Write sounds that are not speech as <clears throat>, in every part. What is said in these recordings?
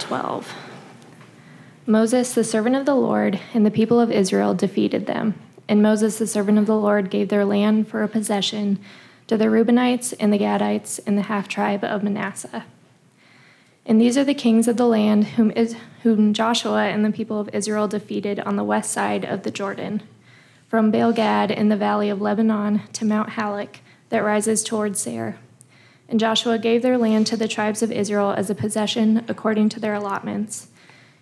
12. Moses, the servant of the Lord, and the people of Israel defeated them. And Moses, the servant of the Lord, gave their land for a possession to the Reubenites and the Gadites and the half tribe of Manasseh. And these are the kings of the land whom, is, whom Joshua and the people of Israel defeated on the west side of the Jordan, from Baal Gad in the valley of Lebanon to Mount Halak that rises toward Seir. And Joshua gave their land to the tribes of Israel as a possession according to their allotments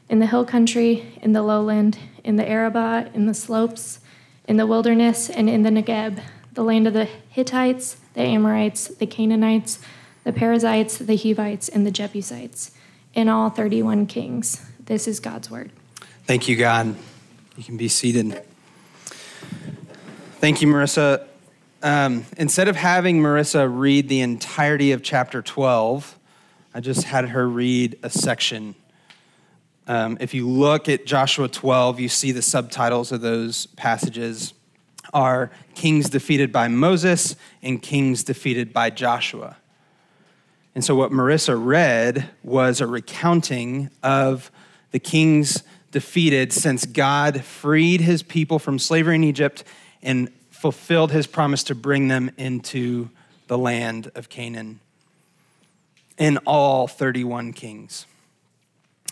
in the hill country, in the lowland, in the Arabah, in the slopes, in the wilderness, and in the Negeb, the land of the Hittites, the Amorites, the Canaanites, the Perizzites, the Hivites, and the Jebusites, in all 31 kings. This is God's word. Thank you, God. You can be seated. Thank you, Marissa. Um, instead of having Marissa read the entirety of chapter 12, I just had her read a section. Um, if you look at Joshua 12, you see the subtitles of those passages are Kings defeated by Moses and Kings defeated by Joshua. And so, what Marissa read was a recounting of the kings defeated since God freed his people from slavery in Egypt and fulfilled his promise to bring them into the land of Canaan in all 31 kings.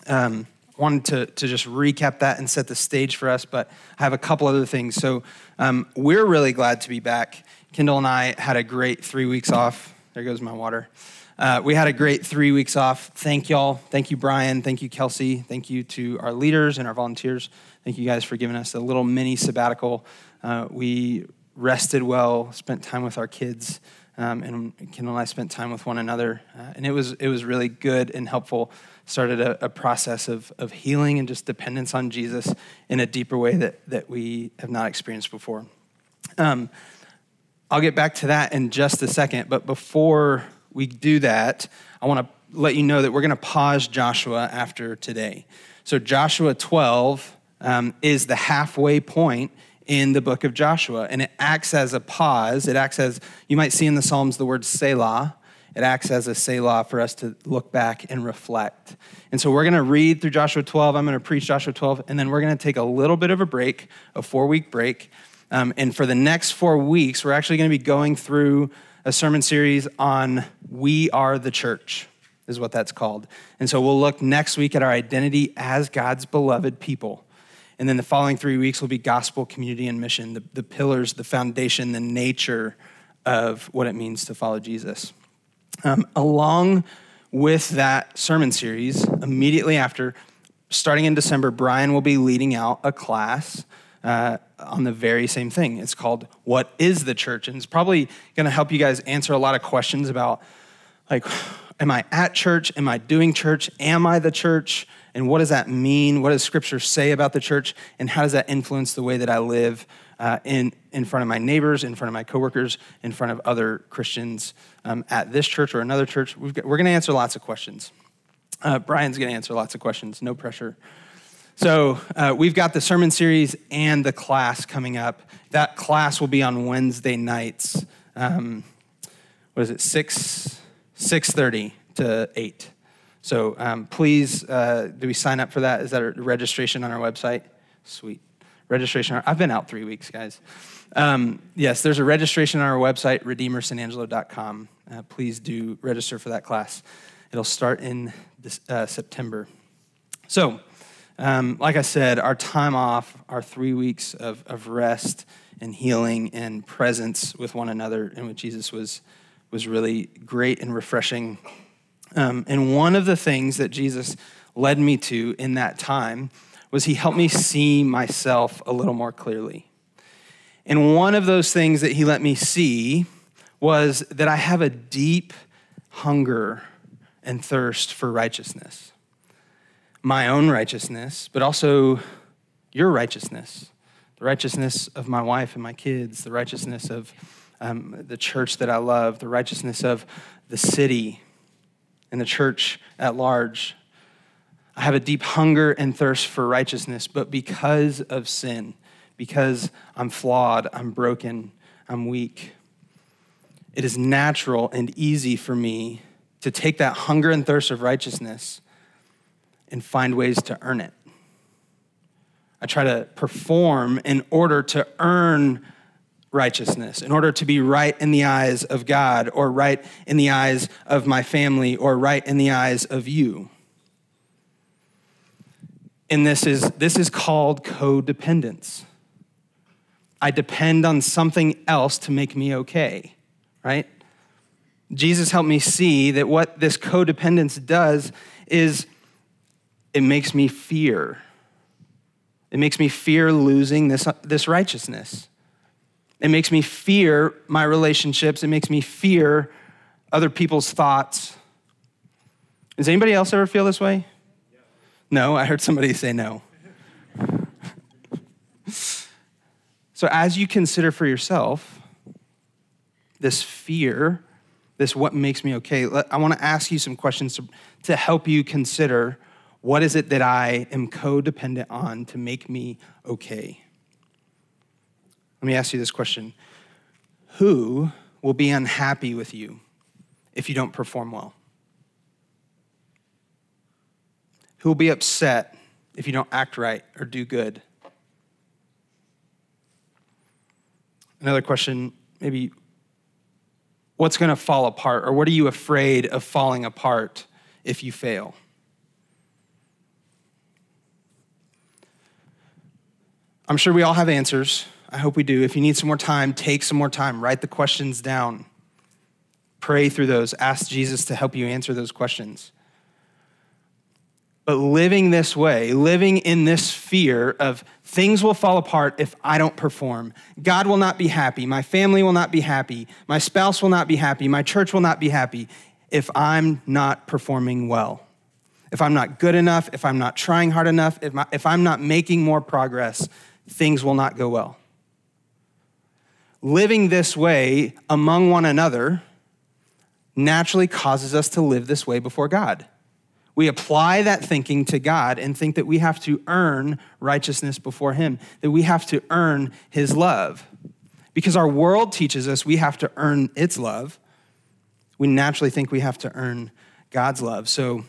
Um, wanted to, to just recap that and set the stage for us, but I have a couple other things. So um, we're really glad to be back. Kendall and I had a great three weeks off. There goes my water. Uh, we had a great three weeks off. Thank y'all. Thank you, Brian. Thank you, Kelsey. Thank you to our leaders and our volunteers. Thank you guys for giving us a little mini sabbatical. Uh, we rested well, spent time with our kids, um, and Kendall and I spent time with one another, uh, and it was it was really good and helpful. Started a, a, process of of healing and just dependence on Jesus in a deeper way that that we have not experienced before. Um, I'll get back to that in just a second, but before we do that, I want to let you know that we're going to pause Joshua after today. So Joshua 12 um, is the halfway point in the book of Joshua. And it acts as a pause. It acts as, you might see in the Psalms the word Selah. It acts as a Selah for us to look back and reflect. And so we're going to read through Joshua 12. I'm going to preach Joshua 12, and then we're going to take a little bit of a break, a four week break. Um, and for the next four weeks, we're actually going to be going through a sermon series on We Are the Church, is what that's called. And so we'll look next week at our identity as God's beloved people. And then the following three weeks will be gospel, community, and mission the, the pillars, the foundation, the nature of what it means to follow Jesus. Um, along with that sermon series, immediately after, starting in December, Brian will be leading out a class uh, on the very same thing. It's called What is the Church? And it's probably going to help you guys answer a lot of questions about, like, <sighs> am I at church? Am I doing church? Am I the church? And what does that mean? What does Scripture say about the church? And how does that influence the way that I live uh, in, in front of my neighbors, in front of my coworkers, in front of other Christians um, at this church or another church? we are going to answer lots of questions. Uh, Brian's going to answer lots of questions, no pressure. So, uh, we've got the sermon series and the class coming up. That class will be on Wednesday nights. Um, what is it, 6, 6.30 to 8. So um, please, uh, do we sign up for that? Is that a registration on our website? Sweet. Registration. I've been out three weeks, guys. Um, yes, there's a registration on our website, redeemersanangelo.com. Uh, please do register for that class. It'll start in this, uh, September. So, um, like I said, our time off, our three weeks of, of rest and healing and presence with one another and with Jesus was, was really great and refreshing um, and one of the things that Jesus led me to in that time was he helped me see myself a little more clearly. And one of those things that he let me see was that I have a deep hunger and thirst for righteousness. My own righteousness, but also your righteousness, the righteousness of my wife and my kids, the righteousness of um, the church that I love, the righteousness of the city and the church at large. I have a deep hunger and thirst for righteousness, but because of sin, because I'm flawed, I'm broken, I'm weak, it is natural and easy for me to take that hunger and thirst of righteousness and find ways to earn it. I try to perform in order to earn righteousness, in order to be right in the eyes of God, or right in the eyes of my family, or right in the eyes of you. And this is, this is called codependence. I depend on something else to make me okay, right? Jesus helped me see that what this codependence does is it makes me fear. It makes me fear losing this, this righteousness. It makes me fear my relationships. It makes me fear other people's thoughts. Does anybody else ever feel this way? No, I heard somebody say no. so, as you consider for yourself this fear, this what makes me okay, I want to ask you some questions to, to help you consider what is it that I am codependent on to make me okay? Let me ask you this question Who will be unhappy with you if you don't perform well? Who will be upset if you don't act right or do good? Another question, maybe what's going to fall apart, or what are you afraid of falling apart if you fail? I'm sure we all have answers. I hope we do. If you need some more time, take some more time. Write the questions down. Pray through those. Ask Jesus to help you answer those questions. But living this way, living in this fear of things will fall apart if I don't perform. God will not be happy. My family will not be happy. My spouse will not be happy. My church will not be happy if I'm not performing well. If I'm not good enough, if I'm not trying hard enough, if, my, if I'm not making more progress, things will not go well. Living this way among one another naturally causes us to live this way before God. We apply that thinking to God and think that we have to earn righteousness before Him, that we have to earn His love. Because our world teaches us we have to earn its love, we naturally think we have to earn God's love. So,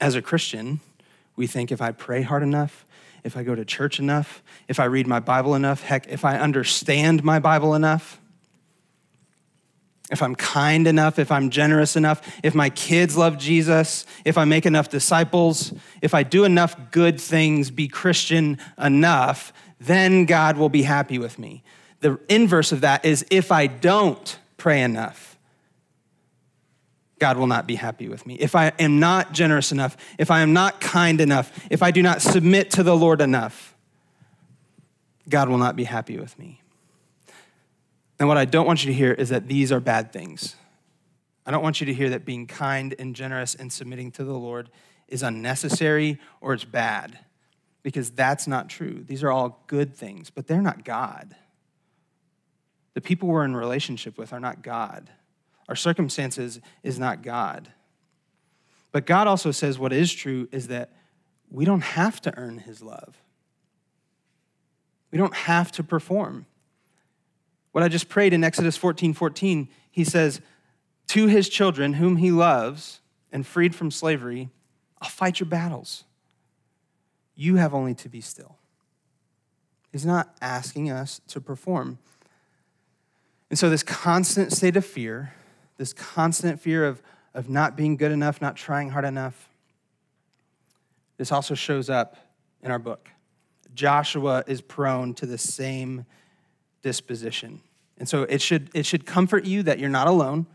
as a Christian, we think if I pray hard enough, if I go to church enough, if I read my Bible enough, heck, if I understand my Bible enough, if I'm kind enough, if I'm generous enough, if my kids love Jesus, if I make enough disciples, if I do enough good things, be Christian enough, then God will be happy with me. The inverse of that is if I don't pray enough, God will not be happy with me. If I am not generous enough, if I am not kind enough, if I do not submit to the Lord enough, God will not be happy with me. And what I don't want you to hear is that these are bad things. I don't want you to hear that being kind and generous and submitting to the Lord is unnecessary or it's bad, because that's not true. These are all good things, but they're not God. The people we're in relationship with are not God. Our circumstances is not God. But God also says what is true is that we don't have to earn his love. We don't have to perform. What I just prayed in Exodus 14 14, he says, To his children, whom he loves and freed from slavery, I'll fight your battles. You have only to be still. He's not asking us to perform. And so, this constant state of fear this constant fear of, of not being good enough, not trying hard enough. This also shows up in our book. Joshua is prone to the same disposition. And so it should, it should comfort you that you're not alone.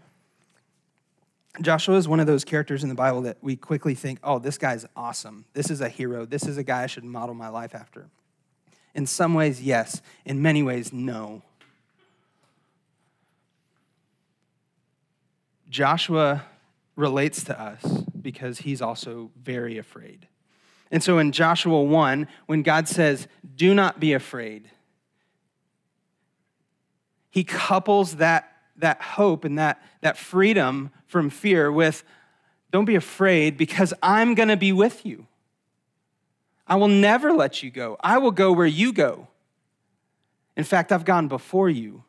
Joshua is one of those characters in the Bible that we quickly think, oh, this guy's awesome. This is a hero. This is a guy I should model my life after. In some ways, yes. In many ways, no. Joshua relates to us because he's also very afraid. And so in Joshua 1, when God says, Do not be afraid, he couples that, that hope and that, that freedom from fear with, Don't be afraid because I'm going to be with you. I will never let you go. I will go where you go. In fact, I've gone before you.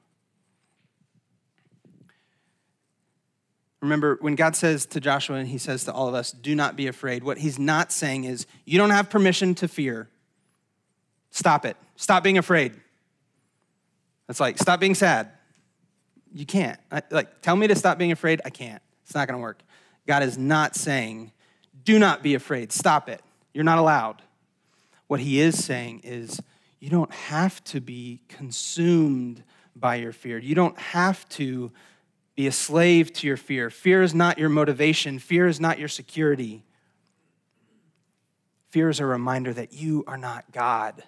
Remember, when God says to Joshua and he says to all of us, do not be afraid, what he's not saying is, you don't have permission to fear. Stop it. Stop being afraid. It's like, stop being sad. You can't. I, like, tell me to stop being afraid. I can't. It's not going to work. God is not saying, do not be afraid. Stop it. You're not allowed. What he is saying is, you don't have to be consumed by your fear. You don't have to be a slave to your fear. Fear is not your motivation, fear is not your security. Fear is a reminder that you are not God.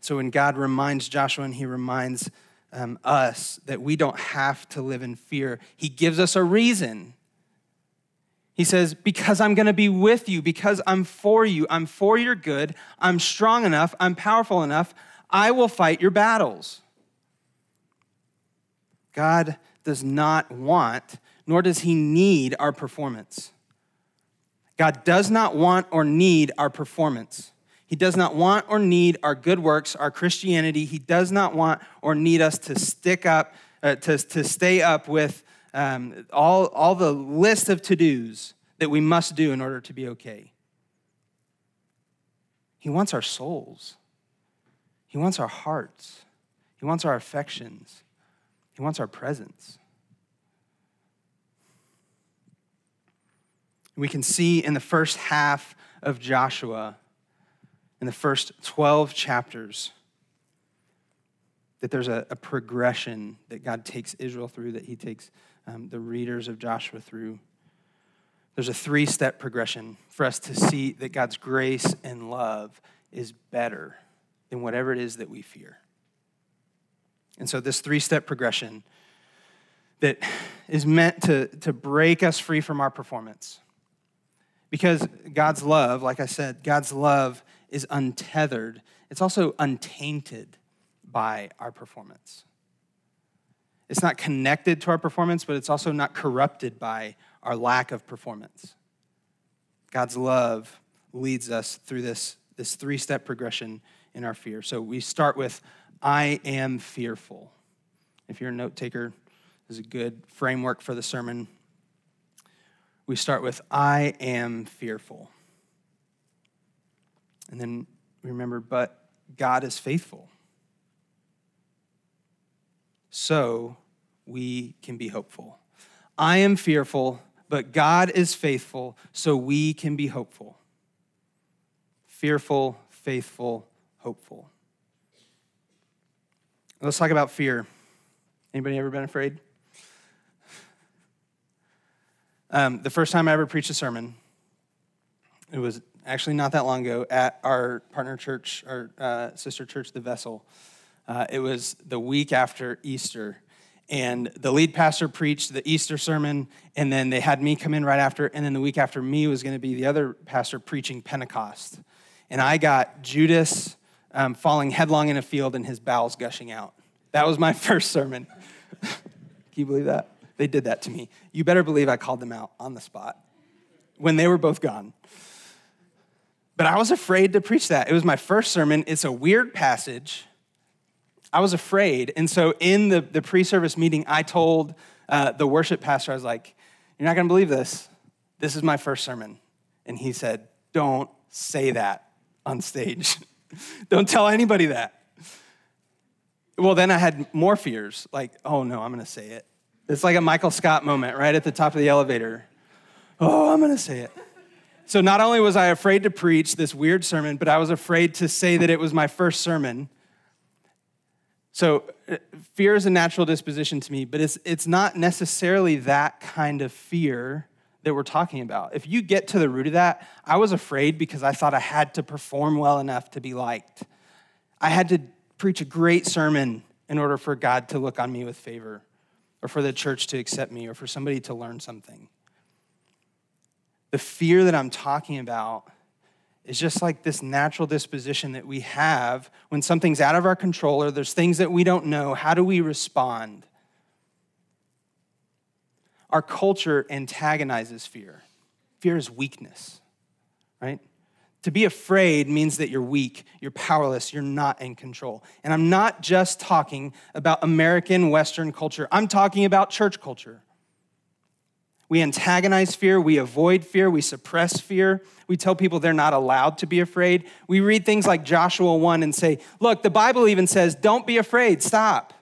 So when God reminds Joshua and he reminds um, us that we don't have to live in fear, he gives us a reason. He says, Because I'm going to be with you, because I'm for you, I'm for your good, I'm strong enough, I'm powerful enough, I will fight your battles. God does not want, nor does he need our performance. God does not want or need our performance. He does not want or need our good works, our Christianity. He does not want or need us to stick up, uh, to, to stay up with um, all, all the list of to dos that we must do in order to be okay. He wants our souls, He wants our hearts, He wants our affections. He wants our presence. We can see in the first half of Joshua, in the first 12 chapters, that there's a, a progression that God takes Israel through, that He takes um, the readers of Joshua through. There's a three step progression for us to see that God's grace and love is better than whatever it is that we fear. And so, this three step progression that is meant to, to break us free from our performance. Because God's love, like I said, God's love is untethered, it's also untainted by our performance. It's not connected to our performance, but it's also not corrupted by our lack of performance. God's love leads us through this, this three step progression in our fear. So we start with I am fearful. If you're a note taker, is a good framework for the sermon. We start with I am fearful. And then remember, but God is faithful. So we can be hopeful. I am fearful, but God is faithful, so we can be hopeful. Fearful, faithful, hopeful. Let's talk about fear. Anybody ever been afraid? Um, the first time I ever preached a sermon, it was actually not that long ago at our partner church, our uh, sister church, The Vessel. Uh, it was the week after Easter. And the lead pastor preached the Easter sermon, and then they had me come in right after. And then the week after me was going to be the other pastor preaching Pentecost. And I got Judas um, falling headlong in a field and his bowels gushing out. That was my <laughs> first sermon. <laughs> Can you believe that? They did that to me. You better believe I called them out on the spot when they were both gone. But I was afraid to preach that. It was my first sermon. It's a weird passage. I was afraid. And so in the, the pre service meeting, I told uh, the worship pastor, I was like, You're not going to believe this. This is my first sermon. And he said, Don't say that on stage. <laughs> <laughs> Don't tell anybody that. Well, then I had more fears like, oh no, I'm going to say it. It's like a Michael Scott moment right at the top of the elevator. Oh, I'm going to say it. So not only was I afraid to preach this weird sermon, but I was afraid to say that it was my first sermon. So uh, fear is a natural disposition to me, but it's, it's not necessarily that kind of fear that we're talking about. If you get to the root of that, I was afraid because I thought I had to perform well enough to be liked. I had to preach a great sermon in order for God to look on me with favor, or for the church to accept me, or for somebody to learn something. The fear that I'm talking about is just like this natural disposition that we have when something's out of our control or there's things that we don't know. How do we respond? Our culture antagonizes fear. Fear is weakness, right? To be afraid means that you're weak, you're powerless, you're not in control. And I'm not just talking about American Western culture, I'm talking about church culture. We antagonize fear, we avoid fear, we suppress fear. We tell people they're not allowed to be afraid. We read things like Joshua 1 and say, Look, the Bible even says, don't be afraid, stop.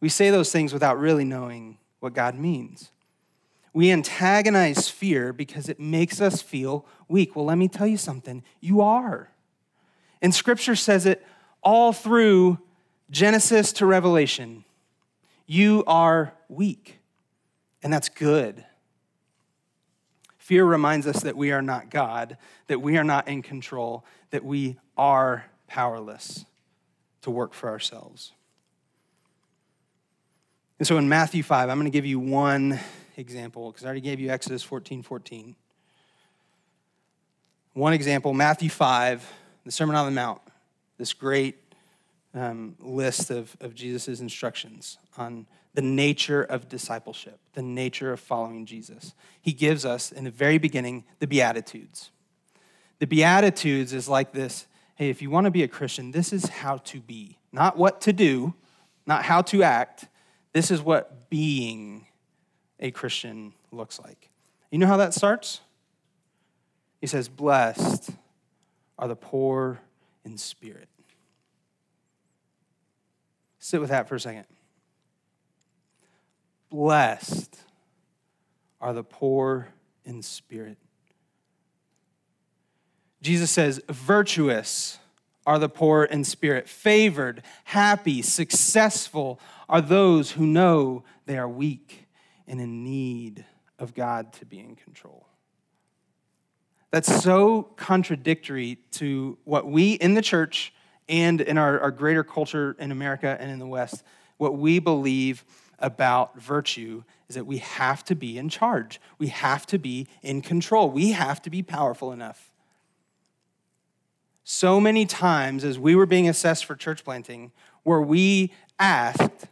We say those things without really knowing what God means. We antagonize fear because it makes us feel weak. Well, let me tell you something you are. And scripture says it all through Genesis to Revelation. You are weak, and that's good. Fear reminds us that we are not God, that we are not in control, that we are powerless to work for ourselves. And so in Matthew 5, I'm going to give you one example because I already gave you Exodus 14 14. One example, Matthew 5, the Sermon on the Mount, this great um, list of, of Jesus' instructions on the nature of discipleship, the nature of following Jesus. He gives us, in the very beginning, the Beatitudes. The Beatitudes is like this hey, if you want to be a Christian, this is how to be, not what to do, not how to act. This is what being a Christian looks like. You know how that starts? He says, Blessed are the poor in spirit. Sit with that for a second. Blessed are the poor in spirit. Jesus says, Virtuous are the poor in spirit. Favored, happy, successful are those who know they are weak and in need of God to be in control. That's so contradictory to what we in the church and in our, our greater culture in America and in the West, what we believe about virtue is that we have to be in charge. We have to be in control. We have to be powerful enough. So many times, as we were being assessed for church planting, where we asked,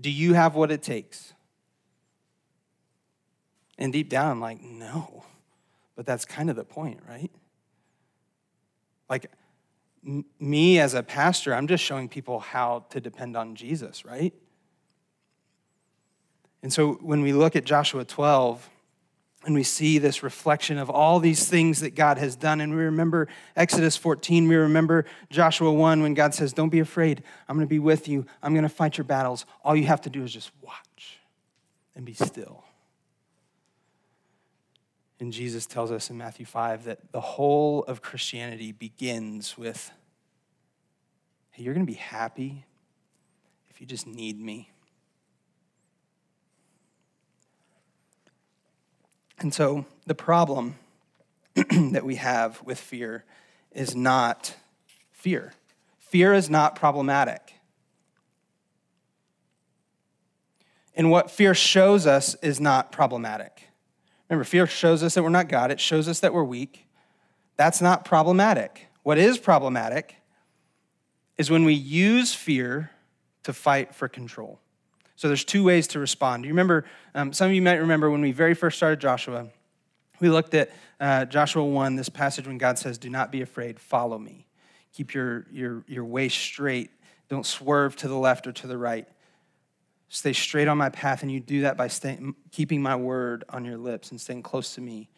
Do you have what it takes? And deep down, I'm like, no. But that's kind of the point, right? Like, me as a pastor, I'm just showing people how to depend on Jesus, right? And so when we look at Joshua 12, and we see this reflection of all these things that God has done. And we remember Exodus 14. We remember Joshua 1 when God says, Don't be afraid. I'm going to be with you. I'm going to fight your battles. All you have to do is just watch and be still. And Jesus tells us in Matthew 5 that the whole of Christianity begins with hey, you're going to be happy if you just need me. And so the problem <clears throat> that we have with fear is not fear. Fear is not problematic. And what fear shows us is not problematic. Remember, fear shows us that we're not God, it shows us that we're weak. That's not problematic. What is problematic is when we use fear to fight for control. So there's two ways to respond. You remember, um, some of you might remember when we very first started Joshua, we looked at uh, Joshua 1, this passage when God says, Do not be afraid, follow me. Keep your, your, your way straight. Don't swerve to the left or to the right. Stay straight on my path, and you do that by staying, keeping my word on your lips and staying close to me.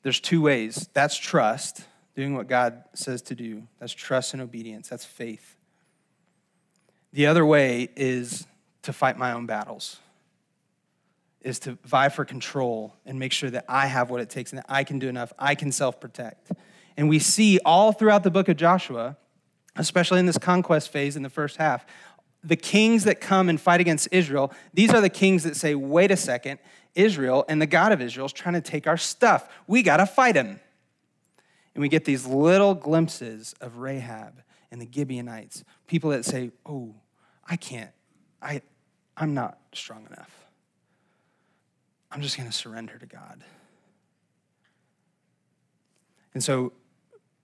There's two ways that's trust, doing what God says to do. That's trust and obedience. That's faith. The other way is to fight my own battles, is to vie for control and make sure that I have what it takes and that I can do enough, I can self protect. And we see all throughout the book of Joshua, especially in this conquest phase in the first half, the kings that come and fight against Israel, these are the kings that say, wait a second, Israel and the God of Israel is trying to take our stuff. We got to fight him. And we get these little glimpses of Rahab and the Gibeonites, people that say, oh, I can't, I, I'm not strong enough. I'm just going to surrender to God. And so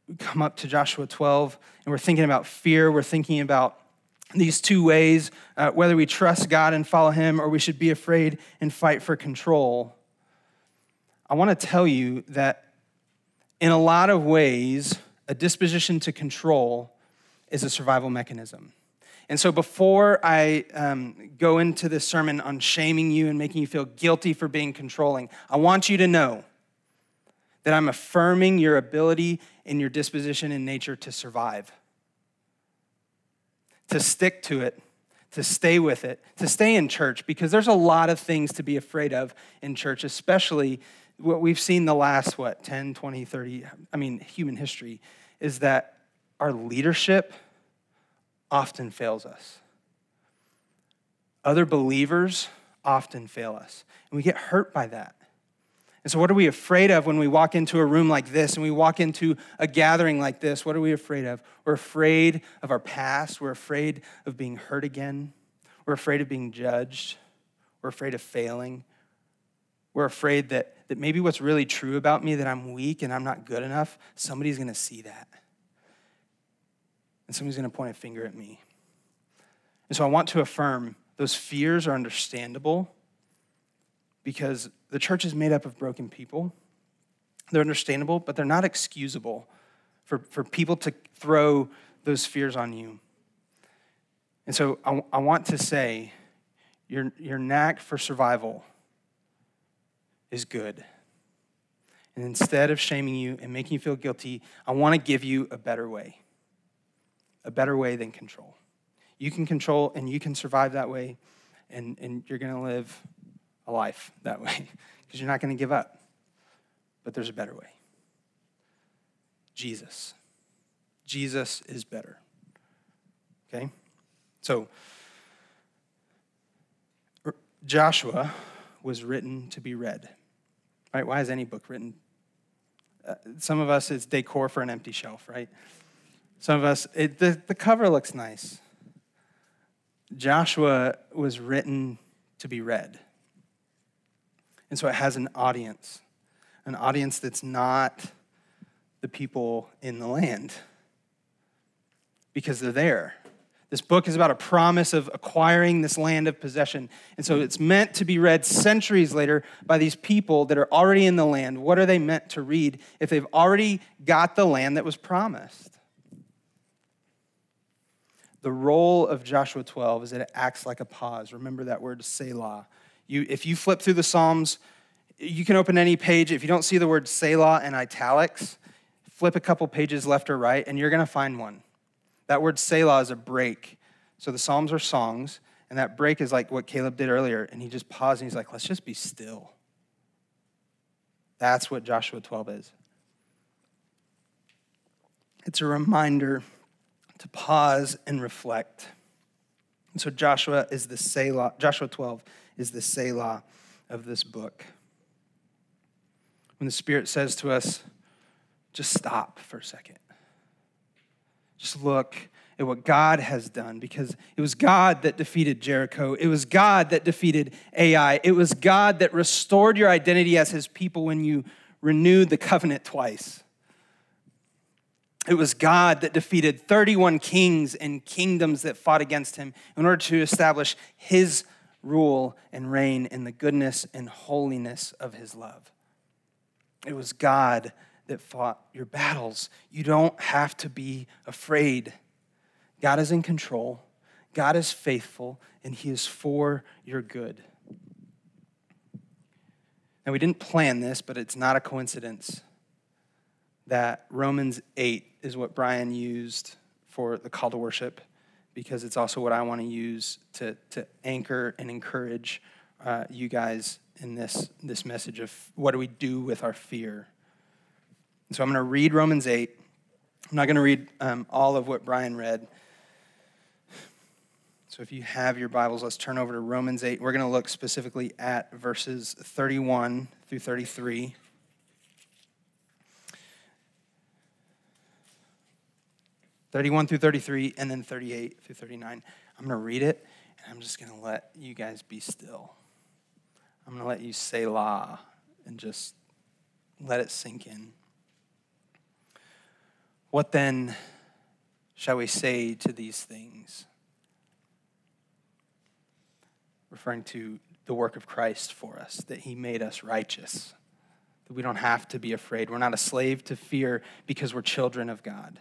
we come up to Joshua 12, and we're thinking about fear. We're thinking about these two ways uh, whether we trust God and follow Him or we should be afraid and fight for control. I want to tell you that in a lot of ways, a disposition to control is a survival mechanism. And so, before I um, go into this sermon on shaming you and making you feel guilty for being controlling, I want you to know that I'm affirming your ability and your disposition and nature to survive, to stick to it, to stay with it, to stay in church, because there's a lot of things to be afraid of in church, especially what we've seen the last, what, 10, 20, 30, I mean, human history, is that our leadership often fails us. Other believers often fail us, and we get hurt by that. And so, what are we afraid of when we walk into a room like this and we walk into a gathering like this? What are we afraid of? We're afraid of our past. We're afraid of being hurt again. We're afraid of being judged. We're afraid of failing. We're afraid that, that maybe what's really true about me, that I'm weak and I'm not good enough, somebody's going to see that. And somebody's going to point a finger at me. And so, I want to affirm those fears are understandable because the church is made up of broken people. They're understandable, but they're not excusable for, for people to throw those fears on you. And so I, I want to say your, your knack for survival is good. And instead of shaming you and making you feel guilty, I want to give you a better way. A better way than control. You can control and you can survive that way, and, and you're going to live a life that way <laughs> because you're not going to give up. But there's a better way Jesus. Jesus is better. Okay? So, Joshua was written to be read. Right? Why is any book written? Uh, some of us, it's decor for an empty shelf, right? Some of us, it, the, the cover looks nice. Joshua was written to be read. And so it has an audience, an audience that's not the people in the land because they're there. This book is about a promise of acquiring this land of possession. And so it's meant to be read centuries later by these people that are already in the land. What are they meant to read if they've already got the land that was promised? The role of Joshua 12 is that it acts like a pause. Remember that word, Selah. You, if you flip through the Psalms, you can open any page. If you don't see the word Selah in italics, flip a couple pages left or right, and you're going to find one. That word Selah is a break. So the Psalms are songs, and that break is like what Caleb did earlier. And he just paused and he's like, let's just be still. That's what Joshua 12 is. It's a reminder to pause and reflect. And so Joshua is the Selah, Joshua 12 is the Selah of this book. When the Spirit says to us, just stop for a second. Just look at what God has done because it was God that defeated Jericho. It was God that defeated Ai. It was God that restored your identity as his people when you renewed the covenant twice. It was God that defeated 31 kings and kingdoms that fought against him in order to establish his rule and reign in the goodness and holiness of his love. It was God that fought your battles. You don't have to be afraid. God is in control, God is faithful, and He is for your good. Now, we didn't plan this, but it's not a coincidence that Romans 8 is what Brian used for the call to worship because it's also what I want to use to, to anchor and encourage uh, you guys in this, this message of what do we do with our fear. And so I'm going to read Romans 8. I'm not going to read um, all of what Brian read. So if you have your Bibles, let's turn over to Romans 8. We're going to look specifically at verses 31 through 33. Thirty-one through thirty-three, and then thirty-eight through thirty-nine. I'm going to read it, and I'm just going to let you guys be still. I'm going to let you Selah and just let it sink in. What then shall we say to these things? Referring to the work of Christ for us, that he made us righteous. that we don't have to be afraid. We're not a slave to fear because we're children of God.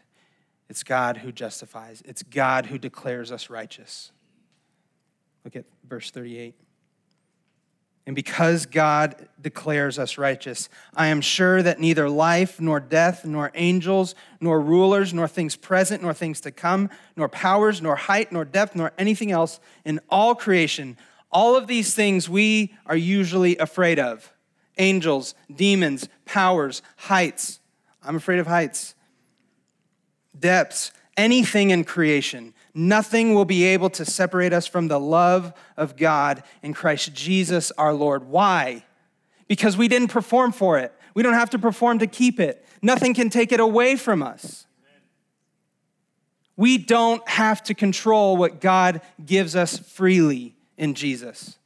It's God who justifies, it's God who declares us righteous. Look at verse 38. And because God declares us righteous, I am sure that neither life, nor death, nor angels, nor rulers, nor things present, nor things to come, nor powers, nor height, nor depth, nor anything else in all creation, all of these things we are usually afraid of angels, demons, powers, heights. I'm afraid of heights. Depths, anything in creation Nothing will be able to separate us from the love of God in Christ Jesus our Lord. Why? Because we didn't perform for it. We don't have to perform to keep it. Nothing can take it away from us. We don't have to control what God gives us freely in Jesus.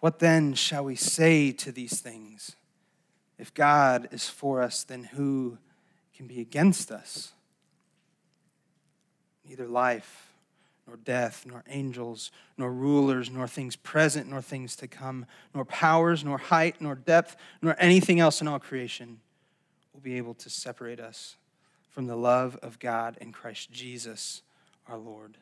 What then shall we say to these things? If God is for us, then who can be against us? Neither life, nor death, nor angels, nor rulers, nor things present, nor things to come, nor powers, nor height, nor depth, nor anything else in all creation will be able to separate us from the love of God in Christ Jesus our Lord.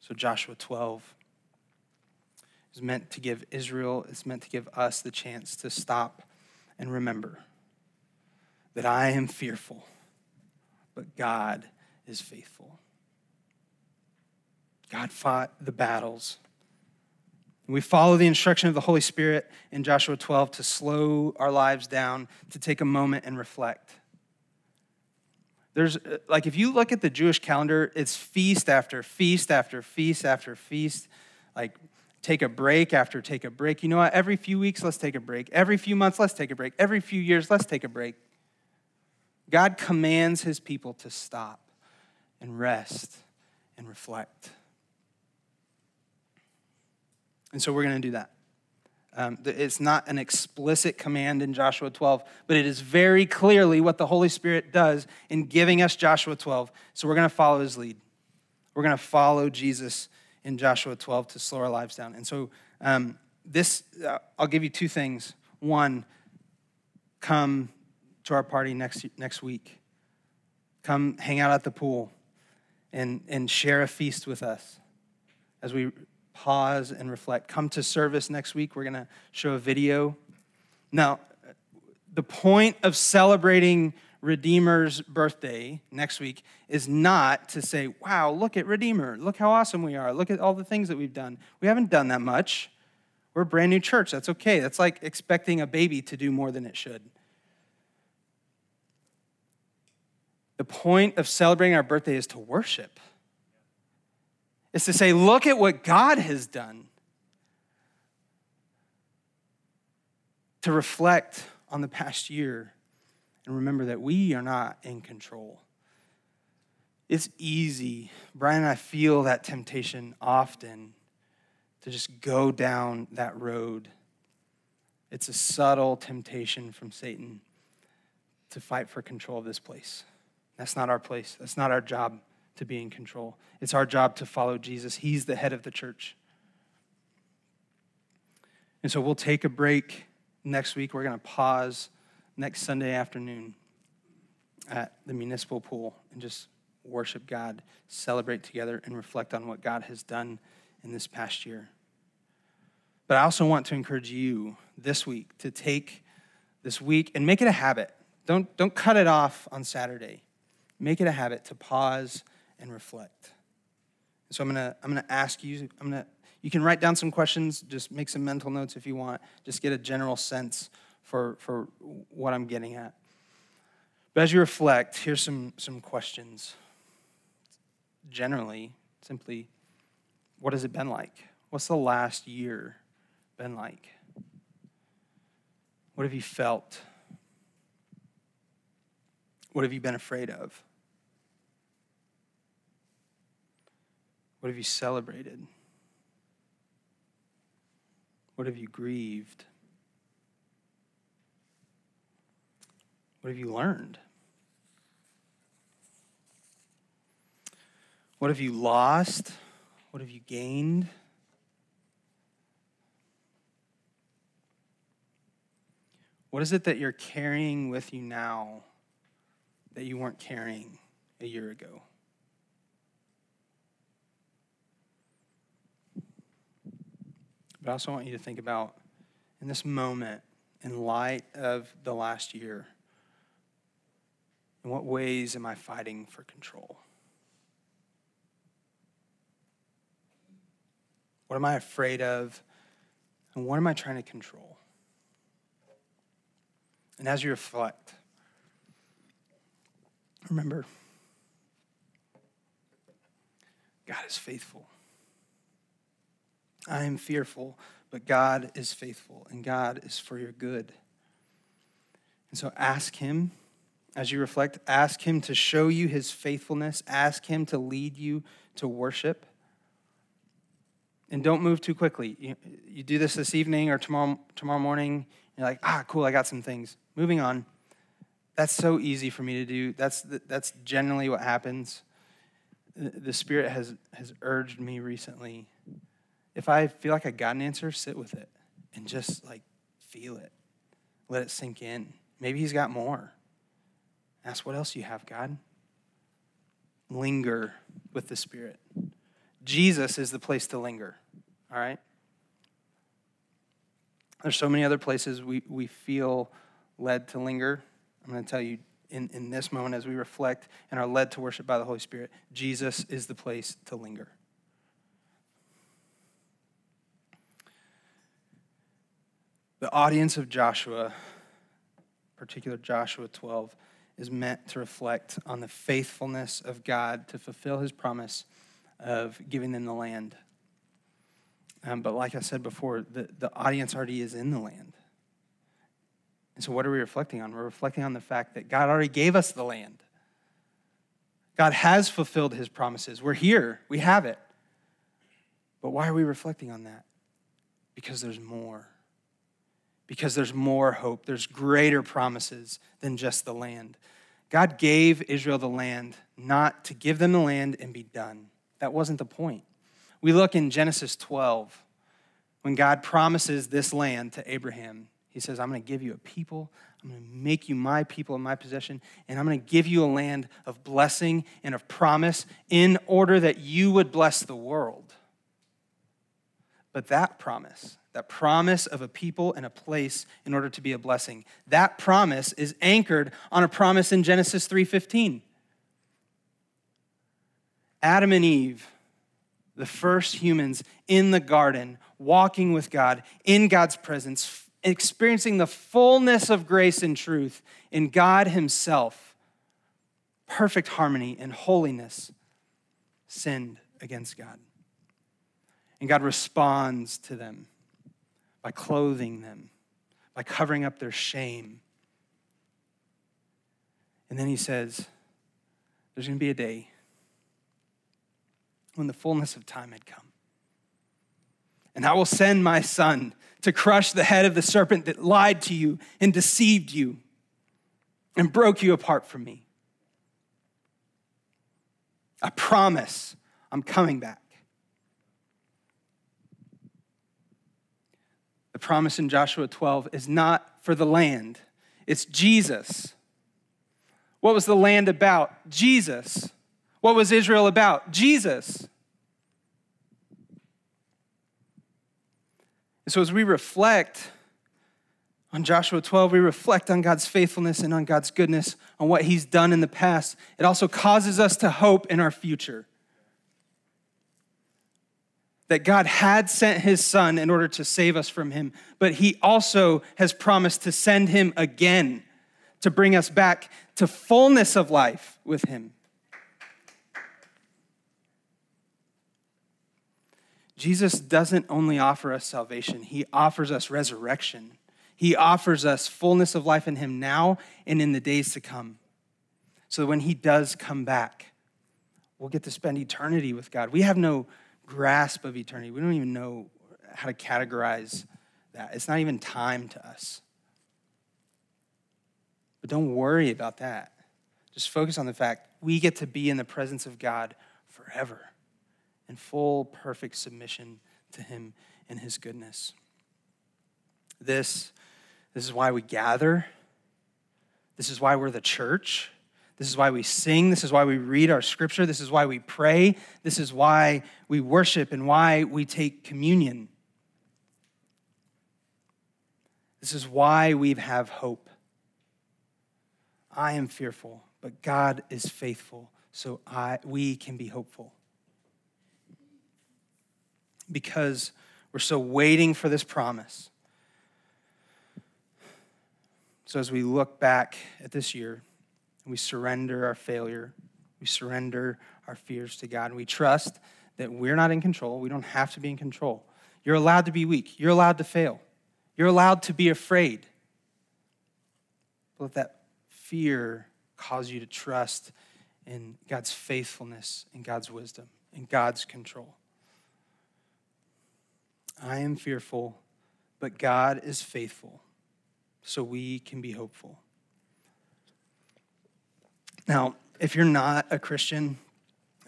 So, Joshua 12 is meant to give Israel, it's meant to give us the chance to stop and remember that I am fearful, but God is faithful. God fought the battles. We follow the instruction of the Holy Spirit in Joshua 12 to slow our lives down, to take a moment and reflect. There's, uh, like, if you look at the Jewish calendar, it's feast after feast after feast after feast. Like, take a break after take a break. You know what? Every few weeks, let's take a break. Every few months, let's take a break. Every few years, let's take a break. God commands his people to stop and rest and reflect. And so we're going to do that. Um, it's not an explicit command in Joshua 12, but it is very clearly what the Holy Spirit does in giving us Joshua 12. So we're going to follow his lead. We're going to follow Jesus in Joshua 12 to slow our lives down. And so, um, this, uh, I'll give you two things. One, come to our party next, next week. Come hang out at the pool and, and share a feast with us as we pause and reflect. Come to service next week. We're going to show a video. Now, the point of celebrating Redeemer's birthday next week is not to say, wow, look at Redeemer. Look how awesome we are. Look at all the things that we've done. We haven't done that much. We're a brand new church. That's okay. That's like expecting a baby to do more than it should. The point of celebrating our birthday is to worship. It's to say, look at what God has done. To reflect on the past year and remember that we are not in control. It's easy. Brian and I feel that temptation often to just go down that road. It's a subtle temptation from Satan to fight for control of this place. That's not our place. That's not our job to be in control. It's our job to follow Jesus. He's the head of the church. And so we'll take a break next week. We're going to pause next Sunday afternoon at the municipal pool and just worship God, celebrate together, and reflect on what God has done in this past year. But I also want to encourage you this week to take this week and make it a habit. Don't, don't cut it off on Saturday. Make it a habit to pause and reflect. So I'm gonna, I'm gonna ask you, I'm gonna, you can write down some questions, just make some mental notes if you want, just get a general sense for, for what I'm getting at. But as you reflect, here's some, some questions. Generally, simply, what has it been like? What's the last year been like? What have you felt? What have you been afraid of? What have you celebrated? What have you grieved? What have you learned? What have you lost? What have you gained? What is it that you're carrying with you now that you weren't carrying a year ago? But I also want you to think about in this moment, in light of the last year, in what ways am I fighting for control? What am I afraid of? And what am I trying to control? And as you reflect, remember God is faithful. I am fearful, but God is faithful, and God is for your good. And so ask Him as you reflect, ask Him to show you His faithfulness, ask Him to lead you to worship. And don't move too quickly. You, you do this this evening or tomorrow, tomorrow morning, you're like, ah, cool, I got some things. Moving on. That's so easy for me to do. That's, that's generally what happens. The Spirit has, has urged me recently if I feel like I got an answer, sit with it and just like feel it. Let it sink in. Maybe He's got more. Ask what else you have, God. Linger with the Spirit. Jesus is the place to linger, all right? There's so many other places we, we feel led to linger. I'm going to tell you in, in this moment as we reflect and are led to worship by the Holy Spirit, Jesus is the place to linger. The audience of Joshua, particular Joshua 12, is meant to reflect on the faithfulness of God to fulfill his promise of giving them the land. Um, but like I said before, the, the audience already is in the land. And so, what are we reflecting on? We're reflecting on the fact that God already gave us the land. God has fulfilled his promises. We're here, we have it. But why are we reflecting on that? Because there's more because there's more hope. There's greater promises than just the land. God gave Israel the land not to give them the land and be done. That wasn't the point. We look in Genesis 12 when God promises this land to Abraham. He says, I'm going to give you a people. I'm going to make you my people and my possession, and I'm going to give you a land of blessing and of promise in order that you would bless the world. But that promise, that promise of a people and a place in order to be a blessing, that promise is anchored on a promise in Genesis 3:15. Adam and Eve, the first humans in the garden, walking with God, in God's presence, experiencing the fullness of grace and truth in God Himself, perfect harmony and holiness, sinned against God. And God responds to them by clothing them, by covering up their shame. And then he says, There's going to be a day when the fullness of time had come. And I will send my son to crush the head of the serpent that lied to you and deceived you and broke you apart from me. I promise I'm coming back. The promise in Joshua 12 is not for the land, it's Jesus. What was the land about? Jesus. What was Israel about? Jesus. And so as we reflect on Joshua 12, we reflect on God's faithfulness and on God's goodness, on what He's done in the past. It also causes us to hope in our future that God had sent his son in order to save us from him, but he also has promised to send him again to bring us back to fullness of life with him. Jesus doesn't only offer us salvation, he offers us resurrection. He offers us fullness of life in him now and in the days to come. So when he does come back, we'll get to spend eternity with God. We have no grasp of eternity. We don't even know how to categorize that. It's not even time to us. But don't worry about that. Just focus on the fact we get to be in the presence of God forever in full, perfect submission to Him and His goodness. This, this is why we gather. This is why we're the church. This is why we sing. This is why we read our scripture. This is why we pray. This is why we worship and why we take communion. This is why we have hope. I am fearful, but God is faithful, so I, we can be hopeful. Because we're so waiting for this promise. So as we look back at this year, we surrender our failure, we surrender our fears to God, and we trust that we're not in control. We don't have to be in control. You're allowed to be weak, you're allowed to fail, you're allowed to be afraid. But let that fear cause you to trust in God's faithfulness, in God's wisdom, in God's control. I am fearful, but God is faithful, so we can be hopeful. Now, if you're not a Christian,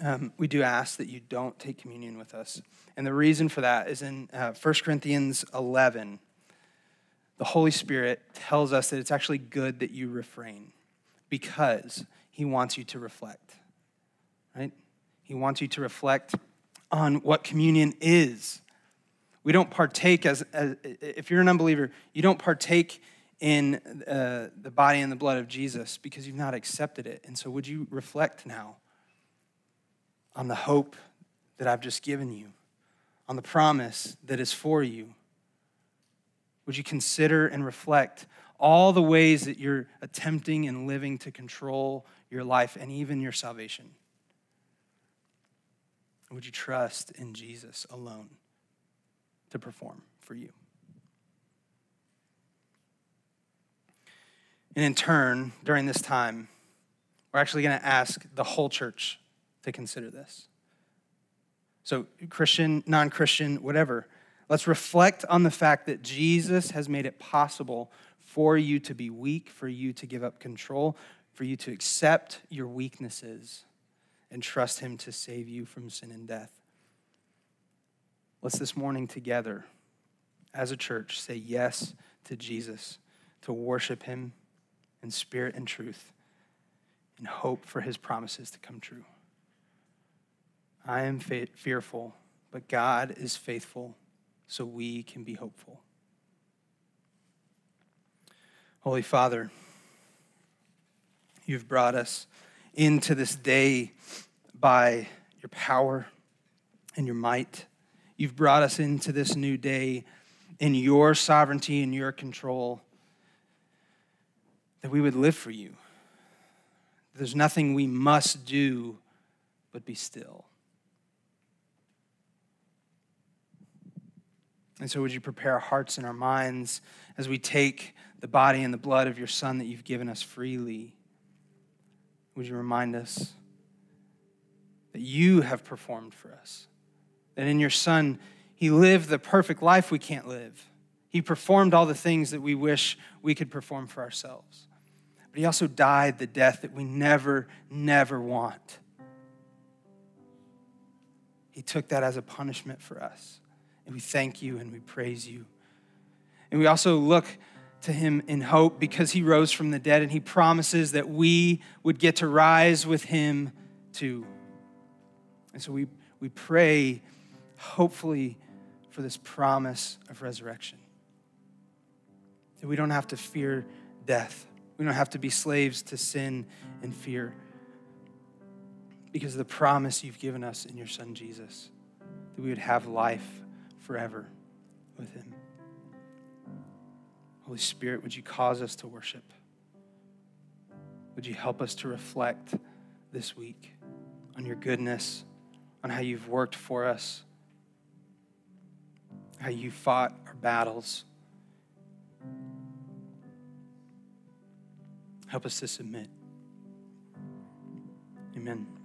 um, we do ask that you don't take communion with us. And the reason for that is in uh, 1 Corinthians 11 the Holy Spirit tells us that it's actually good that you refrain because he wants you to reflect, right? He wants you to reflect on what communion is. We don't partake as, as if you're an unbeliever, you don't partake in uh, the body and the blood of Jesus because you've not accepted it. And so, would you reflect now on the hope that I've just given you, on the promise that is for you? Would you consider and reflect all the ways that you're attempting and living to control your life and even your salvation? Would you trust in Jesus alone to perform for you? And in turn, during this time, we're actually going to ask the whole church to consider this. So, Christian, non Christian, whatever Let's reflect on the fact that Jesus has made it possible for you to be weak, for you to give up control, for you to accept your weaknesses and trust Him to save you from sin and death. Let's this morning together, as a church, say yes to Jesus, to worship Him in spirit and truth, and hope for His promises to come true. I am fearful, but God is faithful so we can be hopeful. Holy Father, you've brought us into this day by your power and your might. You've brought us into this new day in your sovereignty and your control, that we would live for you. There's nothing we must do but be still. And so, would you prepare our hearts and our minds as we take the body and the blood of your Son that you've given us freely? Would you remind us that you have performed for us? That in your Son, He lived the perfect life we can't live. He performed all the things that we wish we could perform for ourselves. But He also died the death that we never, never want. He took that as a punishment for us. And we thank you and we praise you. And we also look to him in hope because he rose from the dead and he promises that we would get to rise with him too. And so we, we pray, hopefully, for this promise of resurrection. That we don't have to fear death, we don't have to be slaves to sin and fear because of the promise you've given us in your Son Jesus, that we would have life forever with Him. Holy Spirit, would you cause us to worship? Would you help us to reflect this week on your goodness, on how you've worked for us, how you fought our battles. Help us to submit. Amen.